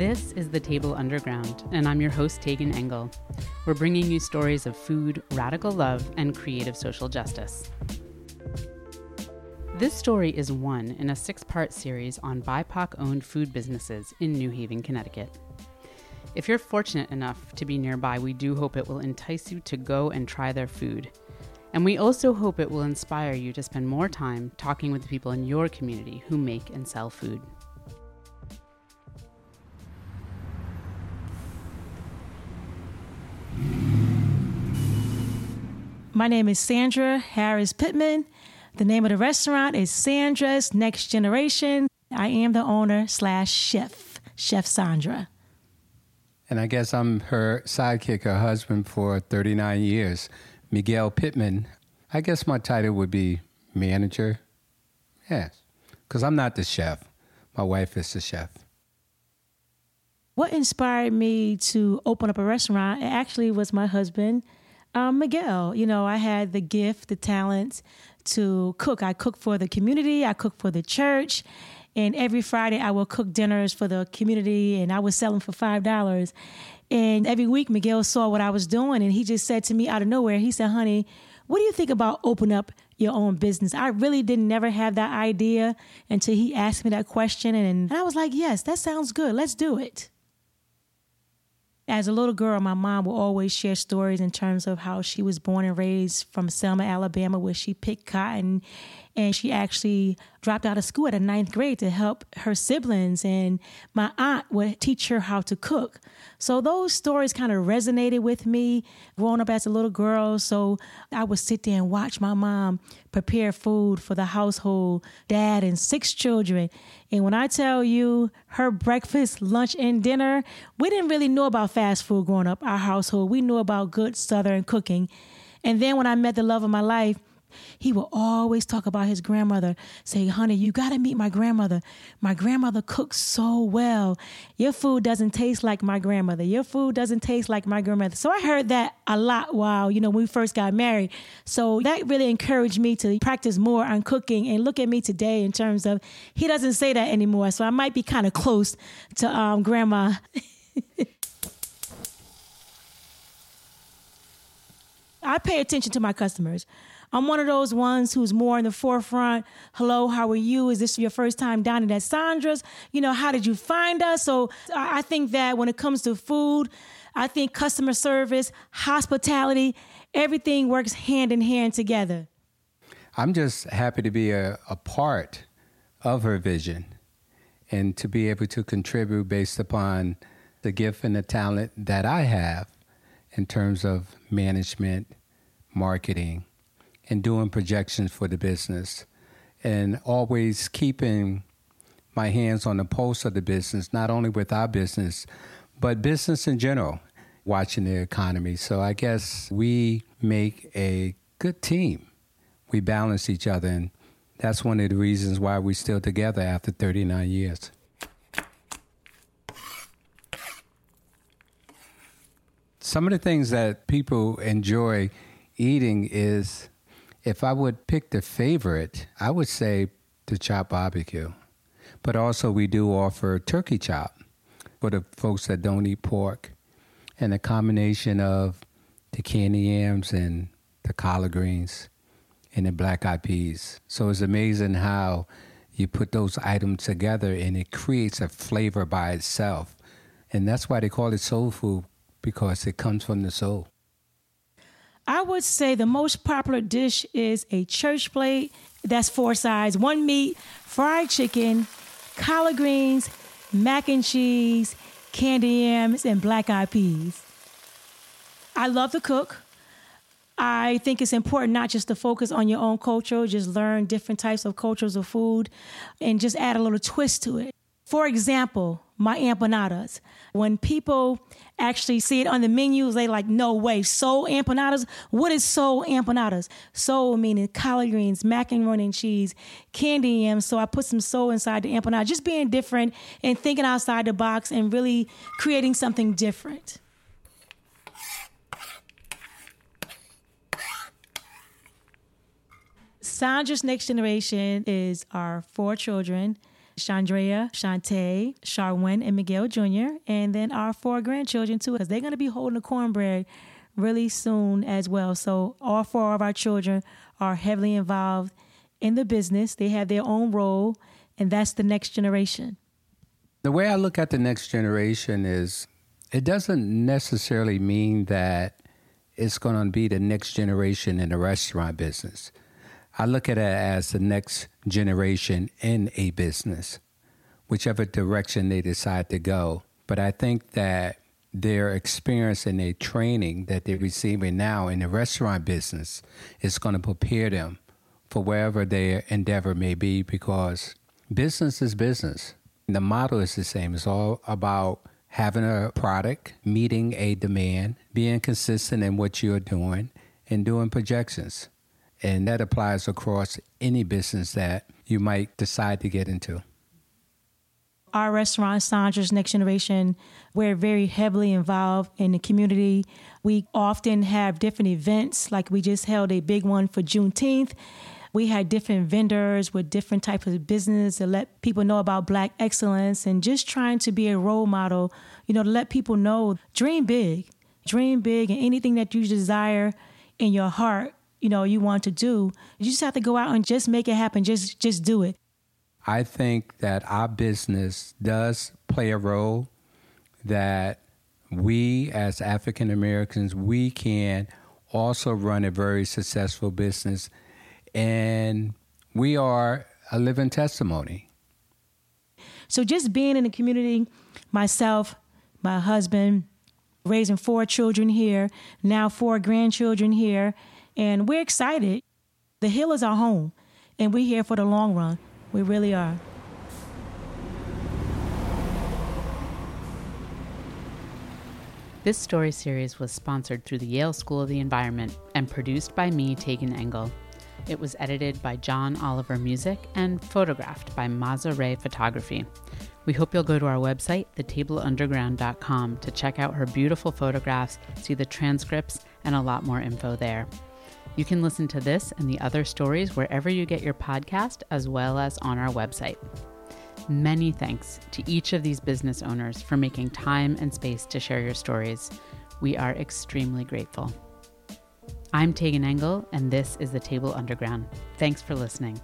This is The Table Underground, and I'm your host, Tegan Engel. We're bringing you stories of food, radical love, and creative social justice. This story is one in a six part series on BIPOC owned food businesses in New Haven, Connecticut. If you're fortunate enough to be nearby, we do hope it will entice you to go and try their food. And we also hope it will inspire you to spend more time talking with the people in your community who make and sell food. My name is Sandra Harris Pittman. The name of the restaurant is Sandra's Next Generation. I am the owner slash chef, Chef Sandra. And I guess I'm her sidekick, her husband for 39 years, Miguel Pittman. I guess my title would be manager. Yes, because I'm not the chef. My wife is the chef. What inspired me to open up a restaurant It actually was my husband, um, Miguel. You know, I had the gift, the talent to cook. I cook for the community, I cook for the church. And every Friday, I will cook dinners for the community, and I would sell them for five dollars. And every week, Miguel saw what I was doing, and he just said to me out of nowhere, he said, "Honey, what do you think about open up your own business?" I really didn't never have that idea until he asked me that question, and, and I was like, "Yes, that sounds good. Let's do it." As a little girl, my mom would always share stories in terms of how she was born and raised from Selma, Alabama, where she picked cotton and she actually dropped out of school at a ninth grade to help her siblings. And my aunt would teach her how to cook. So those stories kind of resonated with me growing up as a little girl. So I would sit there and watch my mom prepare food for the household, dad, and six children. And when I tell you her breakfast, lunch, and dinner, we didn't really know about fast food growing up, our household. We knew about good Southern cooking. And then when I met the love of my life, he will always talk about his grandmother. Say, honey, you got to meet my grandmother. My grandmother cooks so well. Your food doesn't taste like my grandmother. Your food doesn't taste like my grandmother. So I heard that a lot while, you know, when we first got married. So that really encouraged me to practice more on cooking and look at me today in terms of he doesn't say that anymore. So I might be kind of close to um, grandma. I pay attention to my customers. I'm one of those ones who's more in the forefront. Hello, how are you? Is this your first time dining at Sandra's? You know, how did you find us? So I think that when it comes to food, I think customer service, hospitality, everything works hand in hand together. I'm just happy to be a, a part of her vision and to be able to contribute based upon the gift and the talent that I have in terms of management, marketing, and doing projections for the business and always keeping my hands on the pulse of the business, not only with our business, but business in general, watching the economy. So I guess we make a good team. We balance each other, and that's one of the reasons why we're still together after 39 years. Some of the things that people enjoy eating is if I would pick the favorite, I would say the chop barbecue. But also, we do offer turkey chop for the folks that don't eat pork, and a combination of the candy yams and the collard greens and the black eyed peas. So it's amazing how you put those items together and it creates a flavor by itself. And that's why they call it soul food because it comes from the soul. I would say the most popular dish is a church plate. That's four sides one meat, fried chicken, collard greens, mac and cheese, candy yams, and black eyed peas. I love to cook. I think it's important not just to focus on your own culture, just learn different types of cultures of food and just add a little twist to it. For example, my empanadas. When people actually see it on the menus, they like, no way, soul empanadas? What is soul empanadas? Soul meaning collard greens, macaroni and cheese, candy yams. So I put some soul inside the empanada, just being different and thinking outside the box and really creating something different. Sandra's next generation is our four children Chandrea, Shantae, Charwin, and Miguel Jr., and then our four grandchildren too, because they're going to be holding the cornbread really soon as well. So all four of our children are heavily involved in the business. They have their own role, and that's the next generation. The way I look at the next generation is it doesn't necessarily mean that it's going to be the next generation in the restaurant business. I look at it as the next generation in a business, whichever direction they decide to go. But I think that their experience and their training that they're receiving now in the restaurant business is going to prepare them for wherever their endeavor may be because business is business. The model is the same. It's all about having a product, meeting a demand, being consistent in what you're doing, and doing projections. And that applies across any business that you might decide to get into. Our restaurant, Sandra's Next Generation, we're very heavily involved in the community. We often have different events, like we just held a big one for Juneteenth we had different vendors with different types of business to let people know about black excellence and just trying to be a role model, you know, to let people know dream big, dream big and anything that you desire in your heart, you know, you want to do. You just have to go out and just make it happen. Just just do it. I think that our business does play a role that we as African Americans we can also run a very successful business and we are a living testimony. So just being in the community, myself, my husband, raising four children here, now four grandchildren here, and we're excited. The Hill is our home, and we're here for the long run. We really are. This story series was sponsored through the Yale School of the Environment and produced by me, Tegan Engel. It was edited by John Oliver Music and photographed by Maza Ray Photography. We hope you'll go to our website, thetableunderground.com, to check out her beautiful photographs, see the transcripts, and a lot more info there. You can listen to this and the other stories wherever you get your podcast, as well as on our website. Many thanks to each of these business owners for making time and space to share your stories. We are extremely grateful. I'm Tegan Engel, and this is The Table Underground. Thanks for listening.